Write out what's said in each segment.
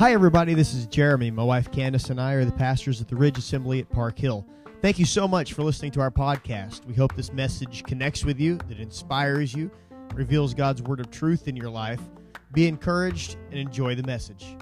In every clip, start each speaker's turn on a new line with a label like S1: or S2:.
S1: Hi, everybody. This is Jeremy. My wife Candace and I are the pastors at the Ridge Assembly at Park Hill. Thank you so much for listening to our podcast. We hope this message connects with you, that inspires you, reveals God's word of truth in your life. Be encouraged and enjoy the message.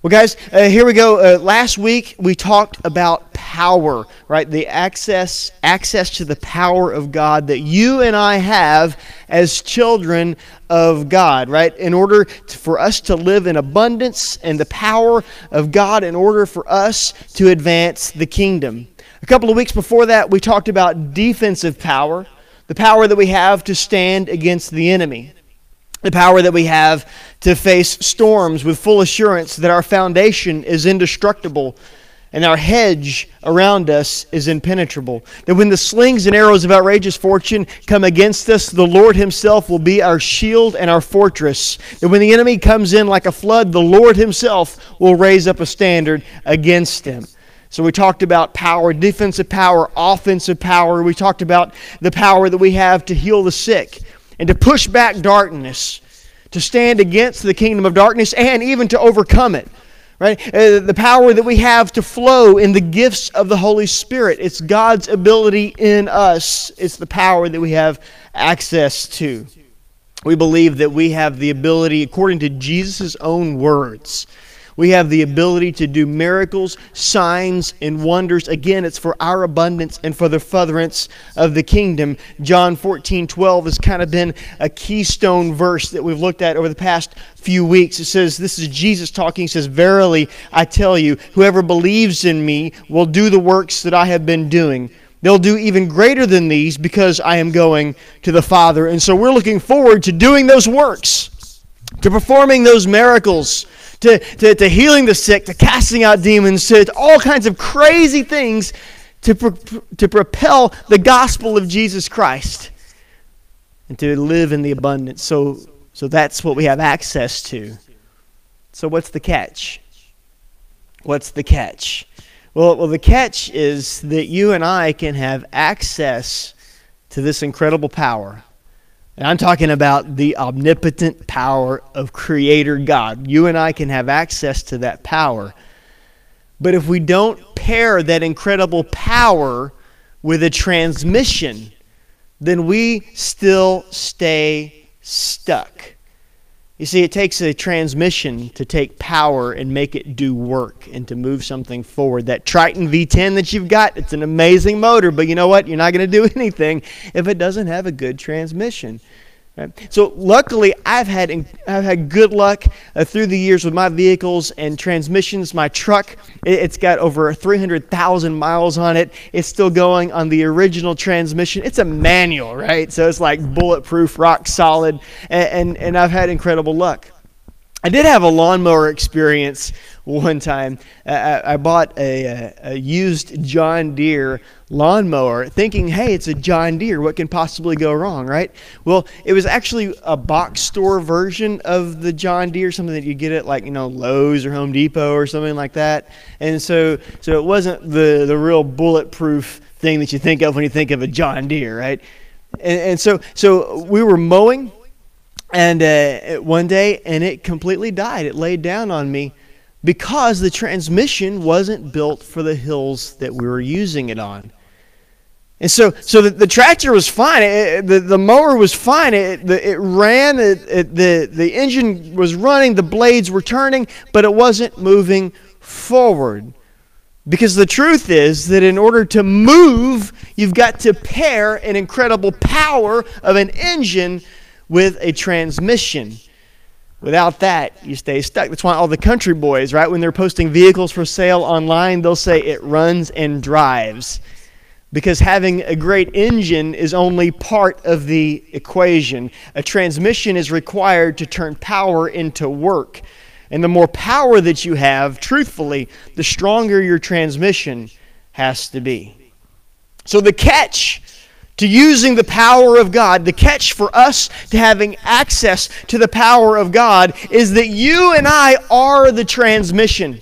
S2: Well, guys, uh, here we go. Uh, last week we talked about power, right? The access access to the power of God that you and I have as children of God, right? In order to, for us to live in abundance and the power of God, in order for us to advance the kingdom. A couple of weeks before that, we talked about defensive power, the power that we have to stand against the enemy the power that we have to face storms with full assurance that our foundation is indestructible and our hedge around us is impenetrable. That when the slings and arrows of outrageous fortune come against us, the Lord Himself will be our shield and our fortress. That when the enemy comes in like a flood, the Lord Himself will raise up a standard against him. So we talked about power, defensive power, offensive power. We talked about the power that we have to heal the sick and to push back darkness, to stand against the kingdom of darkness, and even to overcome it. Right? Uh, the power that we have to flow in the gifts of the Holy Spirit. It's God's ability in us, it's the power that we have access to. We believe that we have the ability, according to Jesus' own words, we have the ability to do miracles, signs, and wonders. Again, it's for our abundance and for the furtherance of the kingdom. John 14, 12 has kind of been a keystone verse that we've looked at over the past few weeks. It says, This is Jesus talking. He says, Verily, I tell you, whoever believes in me will do the works that I have been doing. They'll do even greater than these because I am going to the Father. And so we're looking forward to doing those works, to performing those miracles to, to, to healing the sick, to casting out demons, to all kinds of crazy things to, pro- to propel the gospel of Jesus Christ and to live in the abundance. So, so that's what we have access to. So, what's the catch? What's the catch? Well, well, the catch is that you and I can have access to this incredible power and I'm talking about the omnipotent power of Creator God. You and I can have access to that power. But if we don't pair that incredible power with a transmission, then we still stay stuck. You see, it takes a transmission to take power and make it do work and to move something forward. That Triton V10 that you've got, it's an amazing motor, but you know what? You're not going to do anything if it doesn't have a good transmission. So luckily, I've had I've had good luck uh, through the years with my vehicles and transmissions. My truck, it, has got over 300,000 miles on it. It's still going on the original transmission. It's a manual, right? So it's like bulletproof, rock solid, and, and, and I've had incredible luck. I did have a lawnmower experience one time. I, I bought a, a, used John Deere lawnmower thinking, hey, it's a John Deere. What can possibly go wrong, right? Well, it was actually a box store version of the John Deere, something that you get at like, you know, Lowe's or Home Depot or something like that. And so, so it wasn't the, the real bulletproof thing that you think of when you think of a John Deere, right? And, and so, so we were mowing and uh, one day and it completely died. It laid down on me because the transmission wasn't built for the hills that we were using it on. And so so the, the tractor was fine. It, the, the mower was fine. It, the, it ran. It, it, the, the engine was running. The blades were turning but it wasn't moving forward. Because the truth is that in order to move you've got to pair an incredible power of an engine with a transmission. Without that, you stay stuck. That's why all the country boys, right, when they're posting vehicles for sale online, they'll say it runs and drives. Because having a great engine is only part of the equation. A transmission is required to turn power into work. And the more power that you have, truthfully, the stronger your transmission has to be. So the catch to using the power of God, the catch for us to having access to the power of God is that you and I are the transmission.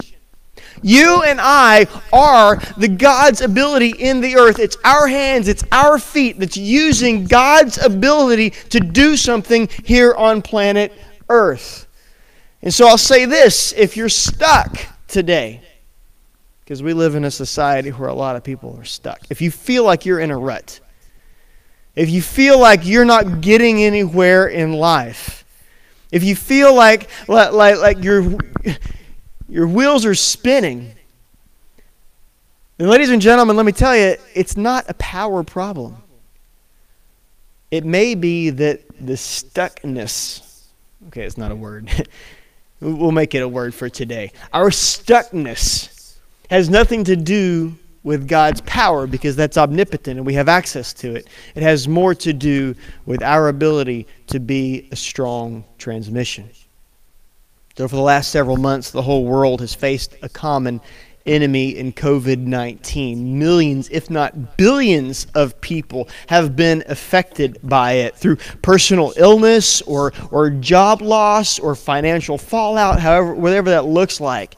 S2: You and I are the God's ability in the earth. It's our hands, it's our feet that's using God's ability to do something here on planet earth. And so I'll say this if you're stuck today, because we live in a society where a lot of people are stuck, if you feel like you're in a rut, if you feel like you're not getting anywhere in life, if you feel like, like, like, like your, your wheels are spinning, then, ladies and gentlemen, let me tell you, it's not a power problem. It may be that the stuckness, okay, it's not a word. we'll make it a word for today. Our stuckness has nothing to do with God's power because that's omnipotent and we have access to it. It has more to do with our ability to be a strong transmission. So, for the last several months, the whole world has faced a common enemy in COVID 19. Millions, if not billions, of people have been affected by it through personal illness or, or job loss or financial fallout, however, whatever that looks like.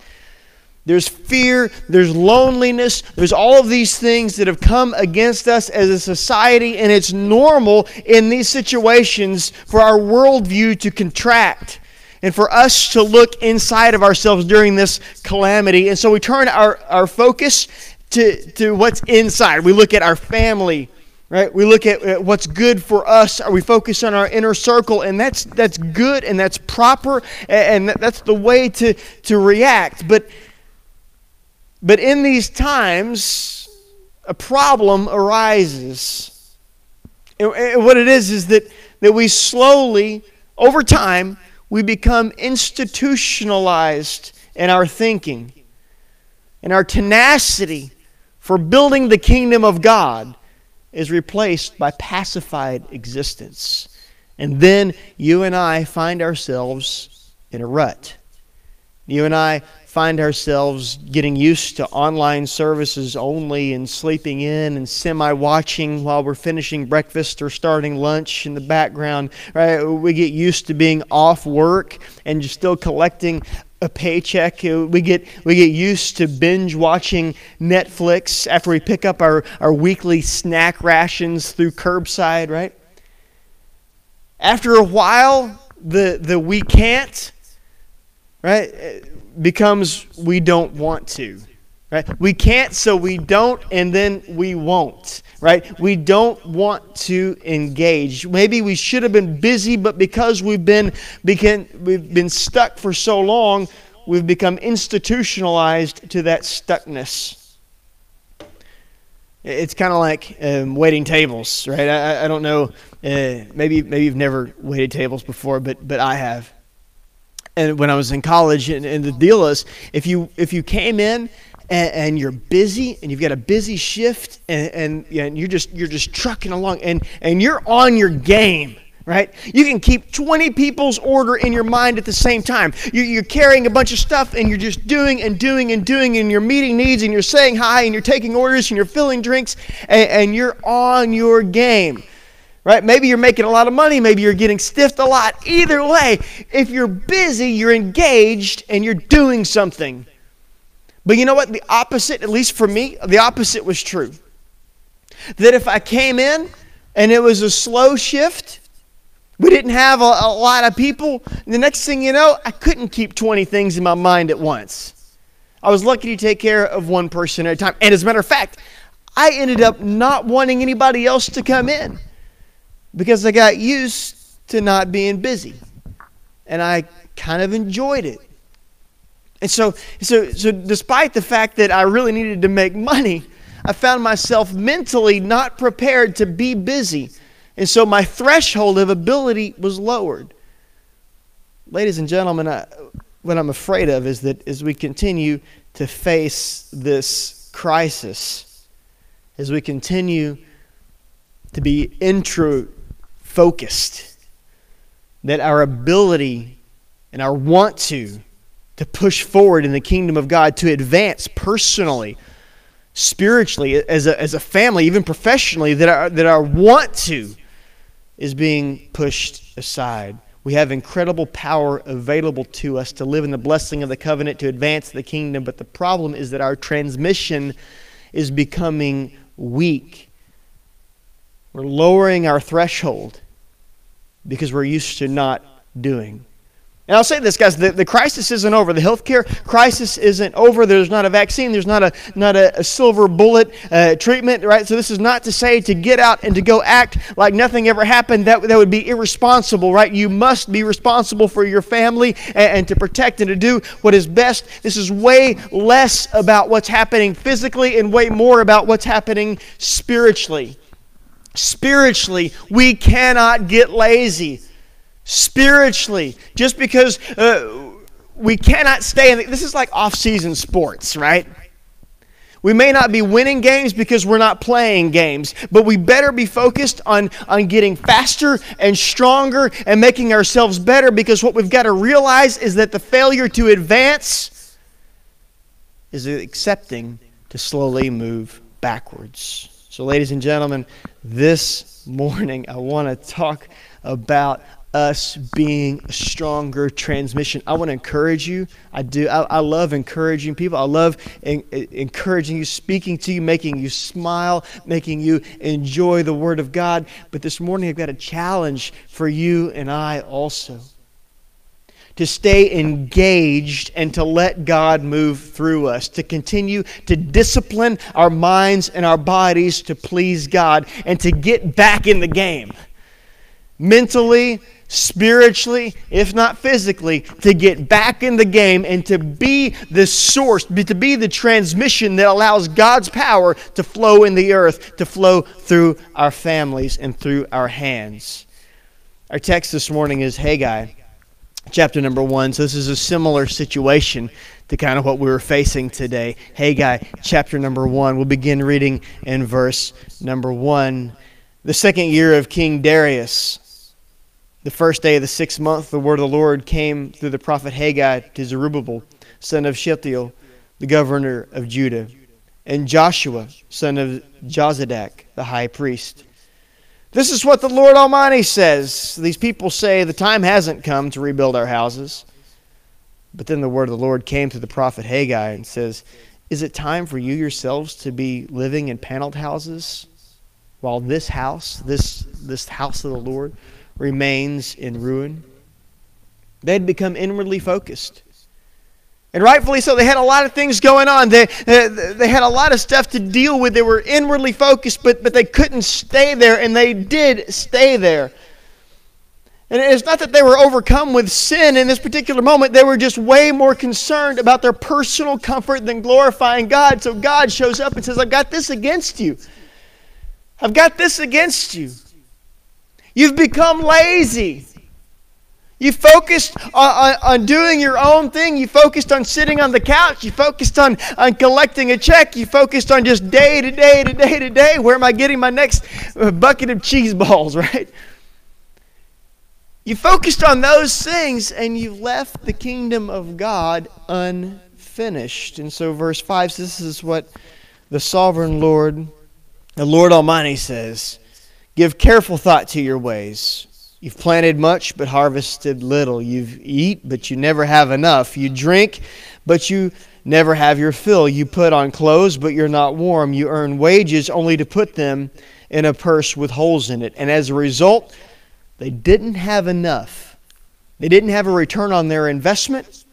S2: There's fear, there's loneliness, there's all of these things that have come against us as a society, and it's normal in these situations for our worldview to contract and for us to look inside of ourselves during this calamity. And so we turn our, our focus to, to what's inside. We look at our family, right? We look at what's good for us. Are we focus on our inner circle? And that's, that's good and that's proper and that's the way to, to react. But but in these times, a problem arises. And what it is is that, that we slowly, over time, we become institutionalized in our thinking. And our tenacity for building the kingdom of God is replaced by pacified existence. And then you and I find ourselves in a rut. You and I find ourselves getting used to online services only and sleeping in and semi watching while we're finishing breakfast or starting lunch in the background. Right? We get used to being off work and still collecting a paycheck. Uh, we get we get used to binge watching Netflix after we pick up our, our weekly snack rations through curbside, right? After a while, the the we can't, right? Becomes we don't want to. Right? We can't, so we don't, and then we won't. Right? We don't want to engage. Maybe we should have been busy, but because we've been begin, we've been stuck for so long, we've become institutionalized to that stuckness. It's kind of like um, waiting tables, right? I, I don't know. Uh, maybe maybe you've never waited tables before, but but I have and when I was in college, and, and the deal is, if you if you came in and, and, you're busy and you've got a busy shift and, and, and you're just you're just trucking along and and you're on your game right? You can keep 20 people's order in your mind at the same time. You're, carrying a bunch of stuff and you're just doing and doing and doing, and you're meeting needs and you're saying hi and you're taking orders and you're filling drinks and, and you're on your game. Right? Maybe you're making a lot of money, maybe you're getting stiffed a lot. Either way, if you're busy, you're engaged and you're doing something. But you know what? The opposite, at least for me, the opposite was true. That if I came in and it was a slow shift, we didn't have a, a lot of people, the next thing you know, I couldn't keep 20 things in my mind at once. I was lucky to take care of one person at a time. And as a matter of fact, I ended up not wanting anybody else to come in because I got used to not being busy. And I kind of enjoyed it. And so, so, so despite the fact that I really needed to make money, I found myself mentally not prepared to be busy. And so my threshold of ability was lowered. Ladies and gentlemen, I, what I'm afraid of is that as we continue to face this crisis, as we continue to be intro focused, that our ability and our want to to push forward in the kingdom of God, to advance personally, spiritually, as a, as a family, even professionally, that our, that our want to is being pushed aside. We have incredible power available to us to live in the blessing of the covenant, to advance the kingdom, but the problem is that our transmission is becoming weak. We're lowering our threshold because we're used to not doing. And I'll say this, guys, the, the crisis isn't over. The healthcare crisis isn't over. There's not a vaccine. There's not a, not a, a silver bullet uh, treatment, right? So this is not to say to get out and to go act like nothing ever happened. That, that would be irresponsible, right? You must be responsible for your family and, and to protect and to do what is best. This is way less about what's happening physically and way more about what's happening spiritually. Spiritually, we cannot get lazy spiritually. Just because uh, we cannot stay in the, this is like off-season sports, right? We may not be winning games because we're not playing games, but we better be focused on, on getting faster and stronger and making ourselves better because what we've got to realize is that the failure to advance is accepting to slowly move backwards. So, ladies and gentlemen, this morning I want to talk about us being a stronger transmission. I want to encourage you. I do. I, I love encouraging people. I love in, in, encouraging you, speaking to you, making you smile, making you enjoy the Word of God. But this morning, I've got a challenge for you and I also to stay engaged and to let God move through us, to continue to discipline our minds and our bodies to please God, and to get back in the game mentally, spiritually, if not physically, to get back in the game and to be the source, to be the transmission that allows God's power to flow in the earth, to flow through our families and through our hands. Our text this morning is Haggai, chapter number one. So this is a similar situation to kind of what we were facing today. Haggai, chapter number one. We'll begin reading in verse number one. The second year of King Darius the first day of the sixth month, the word of the Lord came through the prophet Haggai to Zerubbabel, son of Shealtiel, the governor of Judah, and Joshua, son of Jozadak, the high priest. This is what the Lord Almighty says. These people say, The time hasn't come to rebuild our houses. But then the word of the Lord came to the prophet Haggai and says, Is it time for you yourselves to be living in paneled houses while this house, this, this house of the Lord, remains in ruin. They'd become inwardly focused. And rightfully so, they had a lot of things going on. They, they had a lot of stuff to deal with. They were inwardly focused, but, but they couldn't stay there, and they did stay there. And it's not that they were overcome with sin in this particular moment. They were just way more concerned about their personal comfort than glorifying God. So God shows up and says, I've got this against you. I've got this against you. You've become lazy. You focused on, on, on, doing your own thing. You focused on sitting on the couch. You focused on, on collecting a check. You focused on just day to day to day to day. Where am I getting my next bucket of cheese balls, right? You focused on those things and you left the kingdom of God unfinished. And so, verse 5 says, This is what the sovereign Lord, the Lord Almighty says. Give careful thought to your ways. You've planted much, but harvested little. You eat, but you never have enough. You drink, but you never have your fill. You put on clothes, but you're not warm. You earn wages only to put them in a purse with holes in it. And as a result, they didn't have enough. They didn't have a return on their investment,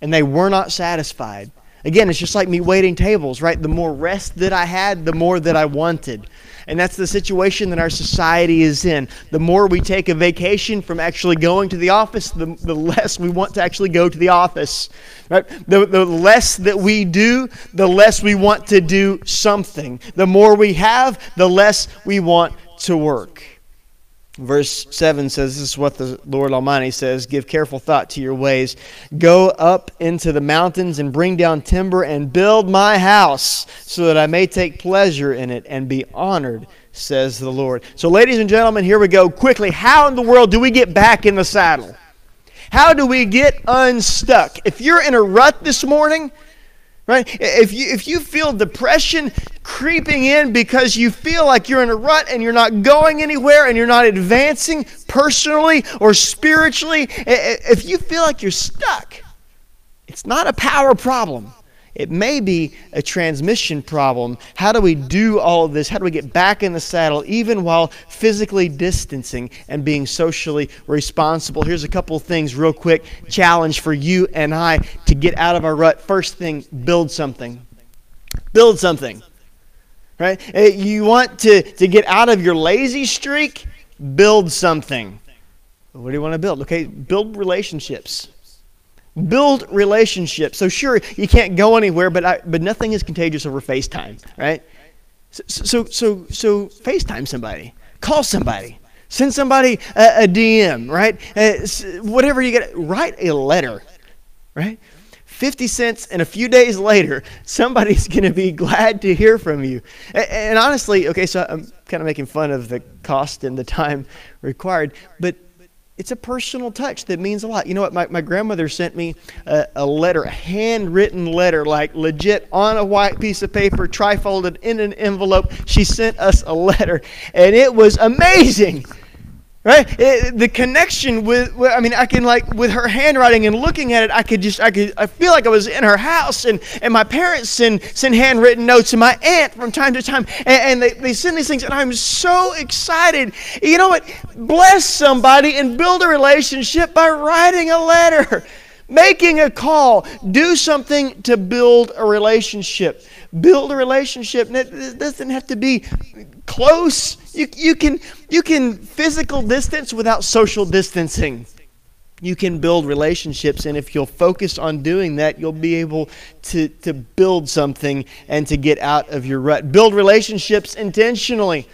S2: and they were not satisfied. Again, it's just like me waiting tables, right? The more rest that I had, the more that I wanted. And that's the situation that our society is in. The more we take a vacation from actually going to the office, the, the less we want to actually go to the office. Right? The, the less that we do, the less we want to do something. The more we have, the less we want to work. Verse 7 says, This is what the Lord Almighty says Give careful thought to your ways. Go up into the mountains and bring down timber and build my house, so that I may take pleasure in it and be honored, says the Lord. So, ladies and gentlemen, here we go. Quickly, how in the world do we get back in the saddle? How do we get unstuck? If you're in a rut this morning, Right? If you, if you feel depression creeping in because you feel like you're in a rut and you're not going anywhere and you're not advancing personally or spiritually, if you feel like you're stuck, it's not a power problem. It may be a transmission problem. How do we do all of this? How do we get back in the saddle even while physically distancing and being socially responsible? Here's a couple of things, real quick challenge for you and I to get out of our rut. First thing, build something. Build something. Right? Uh, you want to, to get out of your lazy streak? Build something. What do you want to build? Okay, build relationships build relationships. So sure, you can't go anywhere, but I, but nothing is contagious over FaceTime, right? So so so, so FaceTime somebody, call somebody, send somebody a, a DM, right? Uh, whatever you get, write a letter, right? 50 cents and a few days later somebody's going to be glad to hear from you and, and honestly okay so i'm kind of making fun of the cost and the time required but it's a personal touch that means a lot. You know what? My, my grandmother sent me a, a, letter, a handwritten letter, like legit on a white piece of paper, trifolded in an envelope. She sent us a letter, and it was amazing right? It, the connection with, with, i mean i can like with her handwriting and looking at it i could just i could i feel like i was in her house and and my parents send send handwritten notes and my aunt from time to time and, and they, they send these things and i'm so excited. You know what? Bless somebody and build a relationship by writing a letter making a call. Do something to build a relationship. Build a relationship. It doesn't have to be close you, you, can, you can physical distance without social distancing. You can build relationships, and if you'll focus on doing that, you'll be able to, to build something and to get out of your rut. Build relationships intentionally,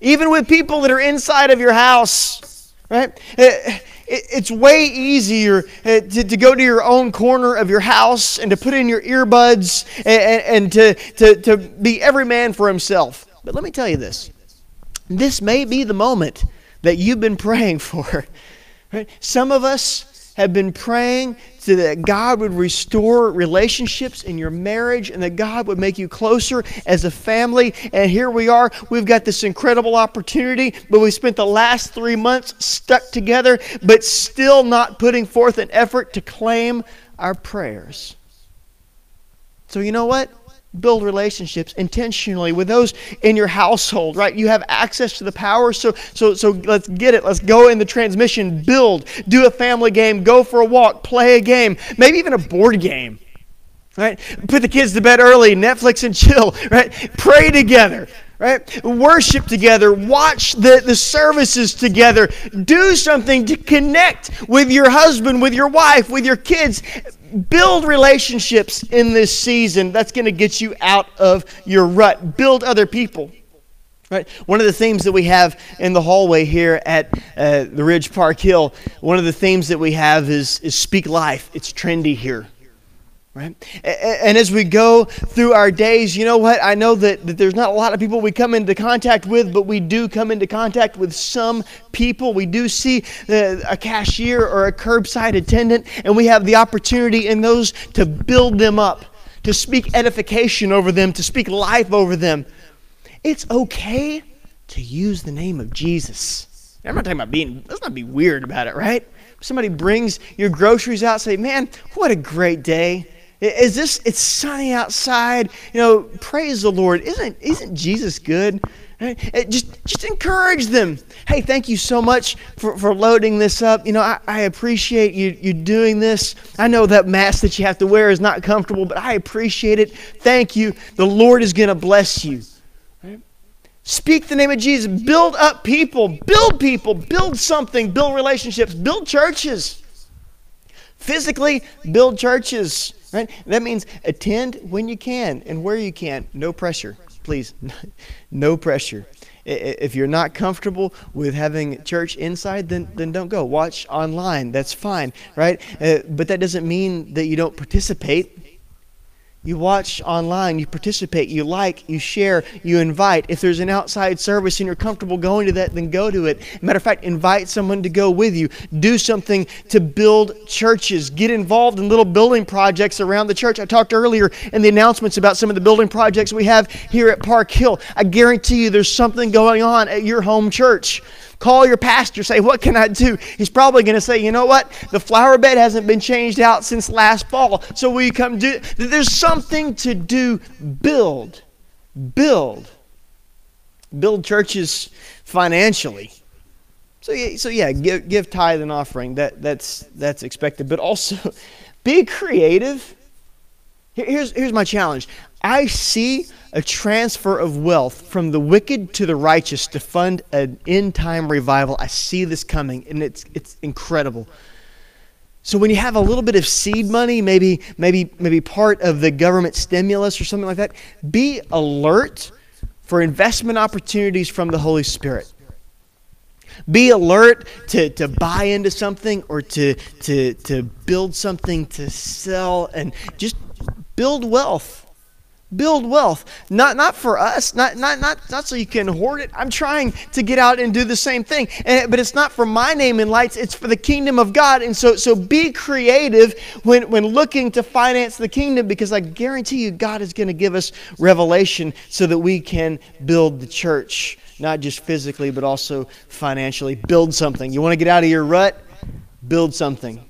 S2: even with people that are inside of your house, right? Uh, it's way easier uh, to, to go to your own corner of your house and to put in your earbuds and, and to, to, to be every man for himself. But let me tell you this this may be the moment that you've been praying for. Right? Some of us have been praying so that God would restore relationships in your marriage and that God would make you closer as a family. And here we are. We've got this incredible opportunity, but we spent the last three months stuck together, but still not putting forth an effort to claim our prayers. So, you know what? Build relationships intentionally with those in your household right? You have access to the power so so so let's get it. Let's go in the transmission build do a family game go for a walk play a game maybe even a board game right? Put the kids to bed early netflix and chill right? Pray together right? Worship together watch the, the services together do something to connect with your husband with your wife with your kids. Build relationships in this season that's going to get you out of your rut. Build other people right? One of the themes that we have in the hallway here at uh, the ridge park hill one of the themes that we have is, is speak life. It's trendy here Right? And as we go through our days, you know what? I know that, that there's not a lot of people we come into contact with, but we do come into contact with some people. We do see uh, a cashier or a curbside attendant, and we have the opportunity in those to build them up, to speak edification over them, to speak life over them. It's okay to use the name of Jesus. I'm not talking about being, let's not be weird about it, right? Somebody brings your groceries out, say, man, what a great day is this? It's sunny outside. You know, praise the Lord. Isn't isn't Jesus good? Just just encourage them. Hey, thank you so much for, for loading this up. You know, I, I appreciate you you doing this. I know that mask that you have to wear is not comfortable, but I appreciate it. Thank you. The Lord is going to bless you. Speak the name of Jesus. Build up people. Build people. Build something. Build relationships. Build churches. Physically, build churches. Right? That means attend when you can and where you can. No pressure, please. no pressure. If you're not comfortable with having church inside, then, then don't go. Watch online. That's fine, right? Uh, but that doesn't mean that you don't participate. You watch online, you participate, you like, you share, you invite. If there's an outside service and you're comfortable going to that, then go to it. Matter of fact, invite someone to go with you. Do something to build churches. Get involved in little building projects around the church. I talked earlier in the announcements about some of the building projects we have here at Park Hill. I guarantee you there's something going on at your home church Call your pastor, say, What can I do? He's probably going to say, You know what? The flower bed hasn't been changed out since last fall. So will you come do There's something to do. Build. Build. Build churches financially. So yeah, so yeah, give, give tithe and offering. That, that's, that's expected. But also, be creative. Here's, here's my challenge I see a transfer of wealth from the wicked to the righteous to fund an end time revival. I see this coming, and it's, it's incredible. So when you have a little bit of seed money, maybe, maybe, maybe part of the government stimulus or something like that, be alert for investment opportunities from the Holy Spirit. Be alert to, to buy into something or to, to, to build something to sell and just build wealth build wealth. Not not for us not not not not so you can hoard it. I'm trying to get out and do the same thing. And, but it's not for my name and lights it's for the kingdom of god. And so so be creative when when looking to finance the kingdom because i guarantee you god is going to give us revelation so that we can build the church not just physically but also financially. Build something. You want to get out of your rut? Build something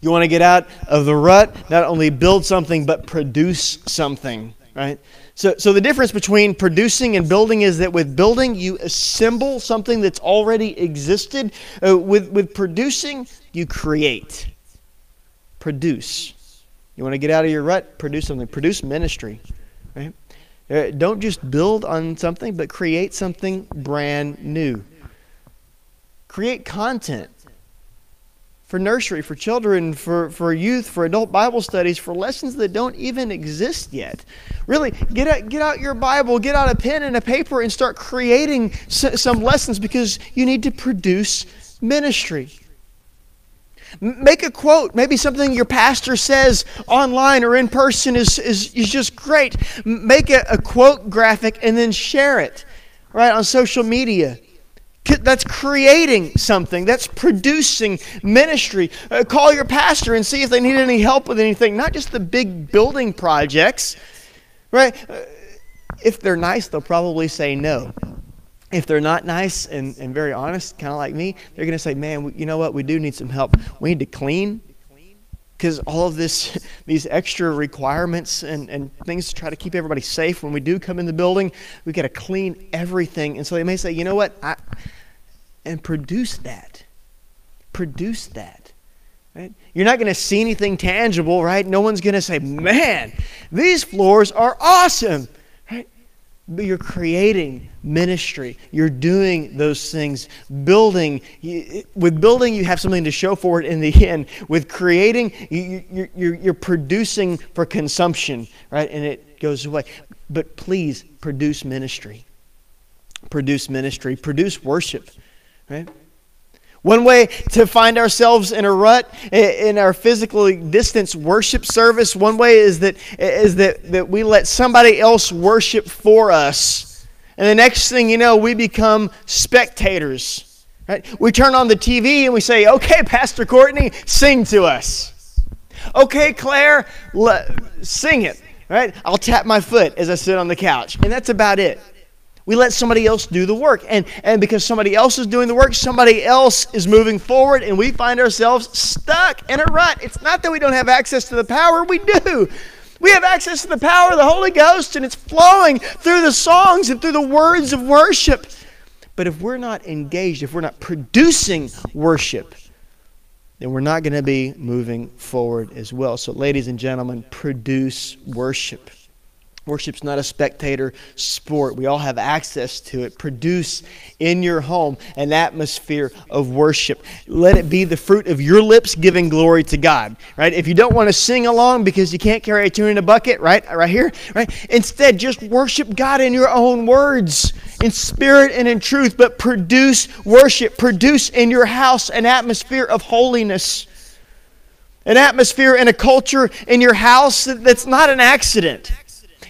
S2: you want to get out of the rut, not only build something, but produce something, right? So, so the difference between producing and building is that with building, you assemble something that's already existed. Uh, with, with producing, you create. Produce. You want to get out of your rut? Produce something. Produce ministry, right? Uh, don't just build on something, but create something brand new. Create content for nursery, for children, for, for youth, for adult Bible studies, for lessons that don't even exist yet. Really, get out, get out your Bible, get out a pen and a paper, and start creating s- some lessons because you need to produce ministry. Make a quote, maybe something your pastor says online or in person is, is, is just great. Make a, a quote graphic and then share it right on social media that's creating something. That's producing ministry. Uh, call your pastor and see if they need any help with anything. Not just the big building projects right? Uh, if they're nice they'll probably say no. If they're not nice and, and very honest kind of like me they're going to say man you know what? We do need some help. We need to clean. Because all of this these extra requirements and, and things to try to keep everybody safe when we do come in the building we've got to clean everything. And so they may say you know what? I, and produce that. Produce that. Right? You're not going to see anything tangible, right? No one's going to say, man, these floors are awesome. Right? But you're creating ministry. You're doing those things. Building, with building, you have something to show for it in the end. With creating, you, you're, you're producing for consumption, right? And it goes away. But please produce ministry. Produce ministry. Produce worship. Right? One way to find ourselves in a rut in our physically distance worship service, one way is that is that, that we let somebody else worship for us. And the next thing you know, we become spectators. Right? We turn on the TV and we say, okay, Pastor Courtney, sing to us. Okay, Claire, sing it. Right? I'll tap my foot as I sit on the couch. And that's about it. We let somebody else do the work. And, and because somebody else is doing the work, somebody else is moving forward, and we find ourselves stuck in a rut. It's not that we don't have access to the power, we do. We have access to the power of the Holy Ghost, and it's flowing through the songs and through the words of worship. But if we're not engaged, if we're not producing worship, then we're not going to be moving forward as well. So, ladies and gentlemen, produce worship. Worship's not a spectator sport. We all have access to it. Produce in your home an atmosphere of worship. Let it be the fruit of your lips giving glory to God. Right? If you don't want to sing along because you can't carry a tune in a bucket, right? Right here, right? Instead, just worship God in your own words, in spirit and in truth, but produce worship. Produce in your house an atmosphere of holiness. An atmosphere and a culture in your house that's not an accident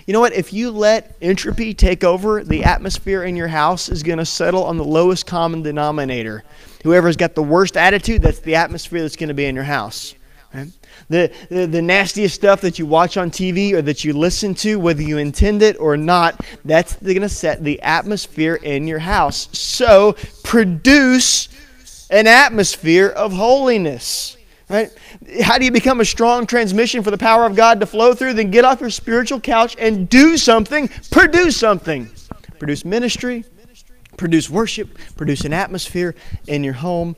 S2: you know what? If you let entropy take over, the atmosphere in your house is going to settle on the lowest common denominator. Whoever's got the worst attitude, that's the atmosphere that's going to be in your house. The, the, the nastiest stuff that you watch on TV or that you listen to, whether you intend it or not, that's going to set the atmosphere in your house. So produce an atmosphere of holiness. Right? How do you become a strong transmission for the power of God to flow through? Then get off your spiritual couch and do something. Produce something. Produce ministry, produce worship, produce an atmosphere in your home.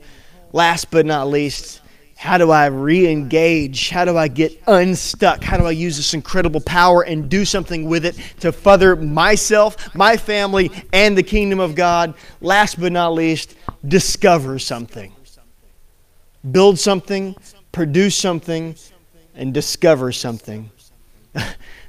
S2: Last but not least, how do I re engage? How do I get unstuck? How do I use this incredible power and do something with it to further myself, my family, and the kingdom of God? Last but not least, discover something. Build something, produce something, and discover something.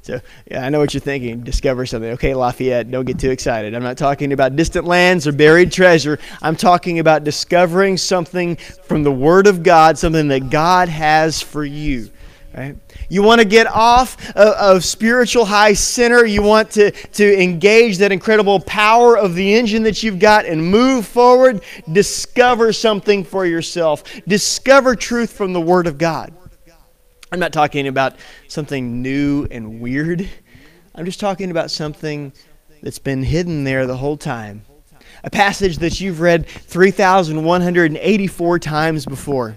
S2: So, yeah, I know what you're thinking. Discover something. Okay, Lafayette, don't get too excited. I'm not talking about distant lands or buried treasure. I'm talking about discovering something from the Word of God, something that God has for you. Right? You want to get off of, of, spiritual high center. You want to, to engage that incredible power of the engine that you've got and move forward. Discover something for yourself. Discover truth from the Word of God. I'm not talking about something new and weird. I'm just talking about something that's been hidden there the whole time. A passage that you've read 3,184 times before.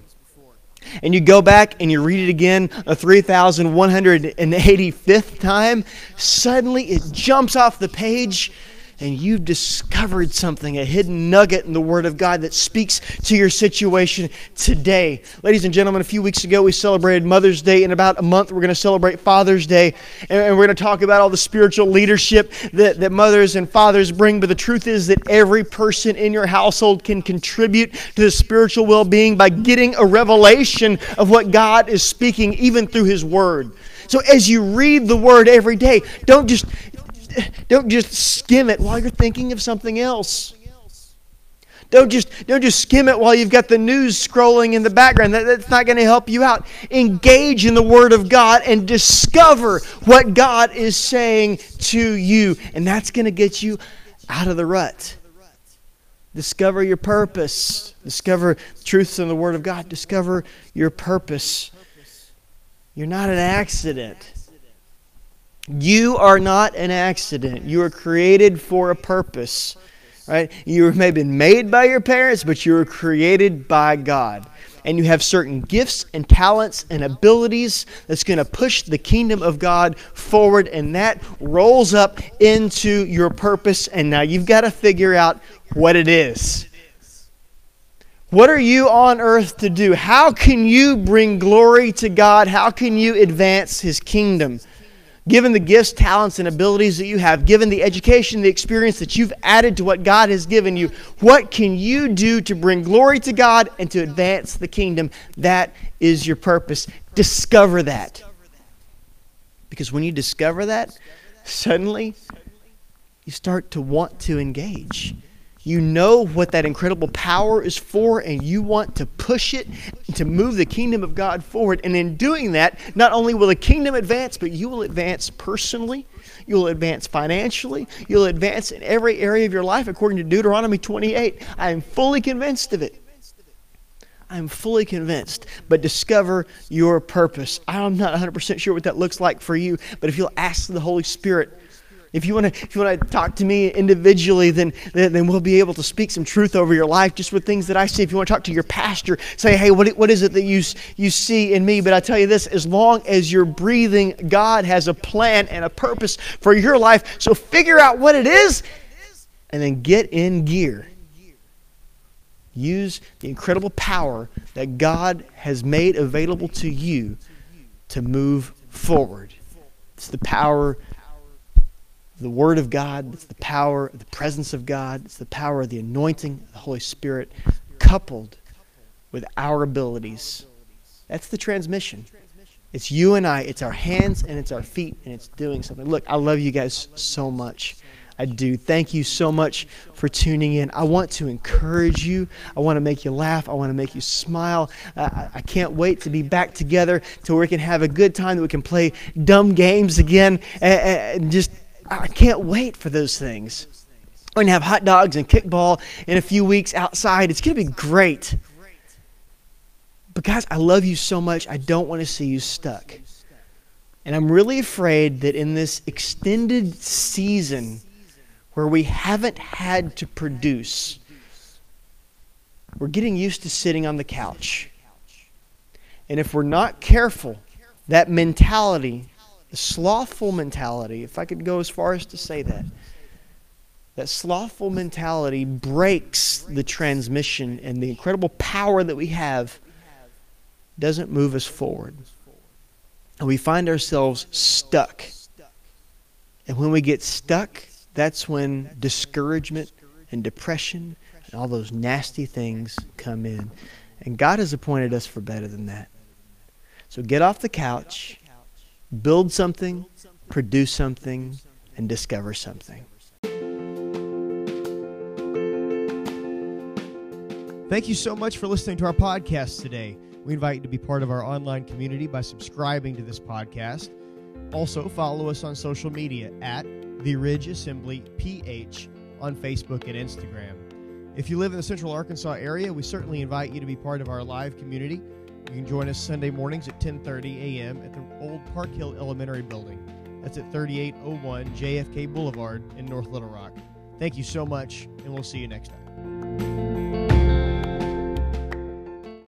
S2: And you go back and you read it again a 3,185th time, suddenly it jumps off the page and you've discovered something, a hidden nugget in the Word of God that speaks to your situation today. Ladies and gentlemen, a few weeks ago we celebrated Mother's Day. In about a month, we're going to celebrate Father's Day. And we're going to talk about all the spiritual leadership that, that mothers and fathers bring. But the truth is that every person in your household can contribute to the spiritual well being by getting a revelation of what God is speaking, even through His Word. So as you read the Word every day, don't just don't just skim it while you're thinking of something else. Don't just, don't just skim it while you've got the news scrolling in the background. That, that's not going to help you out. Engage in the Word of God and discover what God is saying to you. And that's going to get you out of the rut. Discover your purpose. Discover truths in the Word of God. Discover your purpose. You're not an accident. You are not an accident. You are created for a purpose. Right? You may have been made by your parents, but you were created by God. And you have certain gifts and talents and abilities that's going to push the kingdom of God forward, and that rolls up into your purpose. And now you've got to figure out what it is. What are you on earth to do? How can you bring glory to God? How can you advance His kingdom? Given the gifts, talents, and abilities that you have, given the education, the experience that you've added to what God has given you, what can you do to bring glory to God and to advance the kingdom? That is your purpose. Discover that. Because when you discover that, suddenly you start to want to engage. You know what that incredible power is for, and you want to push it to move the kingdom of God forward. And in doing that, not only will the kingdom advance, but you will advance personally, you'll advance financially, you'll advance in every area of your life, according to Deuteronomy 28. I am fully convinced of it. I'm fully convinced, but discover your purpose. I'm not 100% sure what that looks like for you, but if you'll ask the Holy Spirit, if you want to, if you want to talk to me individually, then, then, we'll be able to speak some truth over your life just with things that I see. If you want to talk to your pastor, say, hey, what, what is it that you, you see in me? But I tell you this, as long as you're breathing, God has a plan and a purpose for your life. So figure out what it is and then get in gear. Use the incredible power that God has made available to you to move forward. It's the power the Word of God, it's the power, the presence of God, it's the power of the anointing of the Holy Spirit coupled with our abilities. That's the transmission. It's you and I, it's our hands and it's our feet, and it's doing something. Look, I love you guys so much. I do. Thank you so much for tuning in. I want to encourage you. I want to make you laugh. I want to make you smile. I can't wait to be back together to where we can have a good time, that we can play dumb games again and, and just I can't wait for those things. We're going to have hot dogs and kickball in a few weeks outside. It's going to be great. But guys, I love you so much. I don't want to see you stuck. And I'm really afraid that in this extended season where we haven't had to produce, we're getting used to sitting on the couch. And if we're not careful, that mentality, the slothful mentality, if I could go as far as to say that, that slothful mentality breaks the transmission and the incredible power that we have doesn't move us forward. And we find ourselves stuck. And when we get stuck, that's when discouragement and depression and all those nasty things come in. And God has appointed us for better than that. So get off the couch, build something, produce something, and discover something.
S1: Thank you so much for listening to our podcast today. We invite you to be part of our online community by subscribing to this podcast. Also, follow us on social media at The Ridge Assembly PH on Facebook and Instagram. If you live in the Central Arkansas area, we certainly invite you to be part of our live community. You can join us Sunday mornings at 10:30 a.m. at the old Park Hill Elementary Building. That's at 3801 JFK Boulevard in North Little Rock. Thank you so much, and we'll see you next time.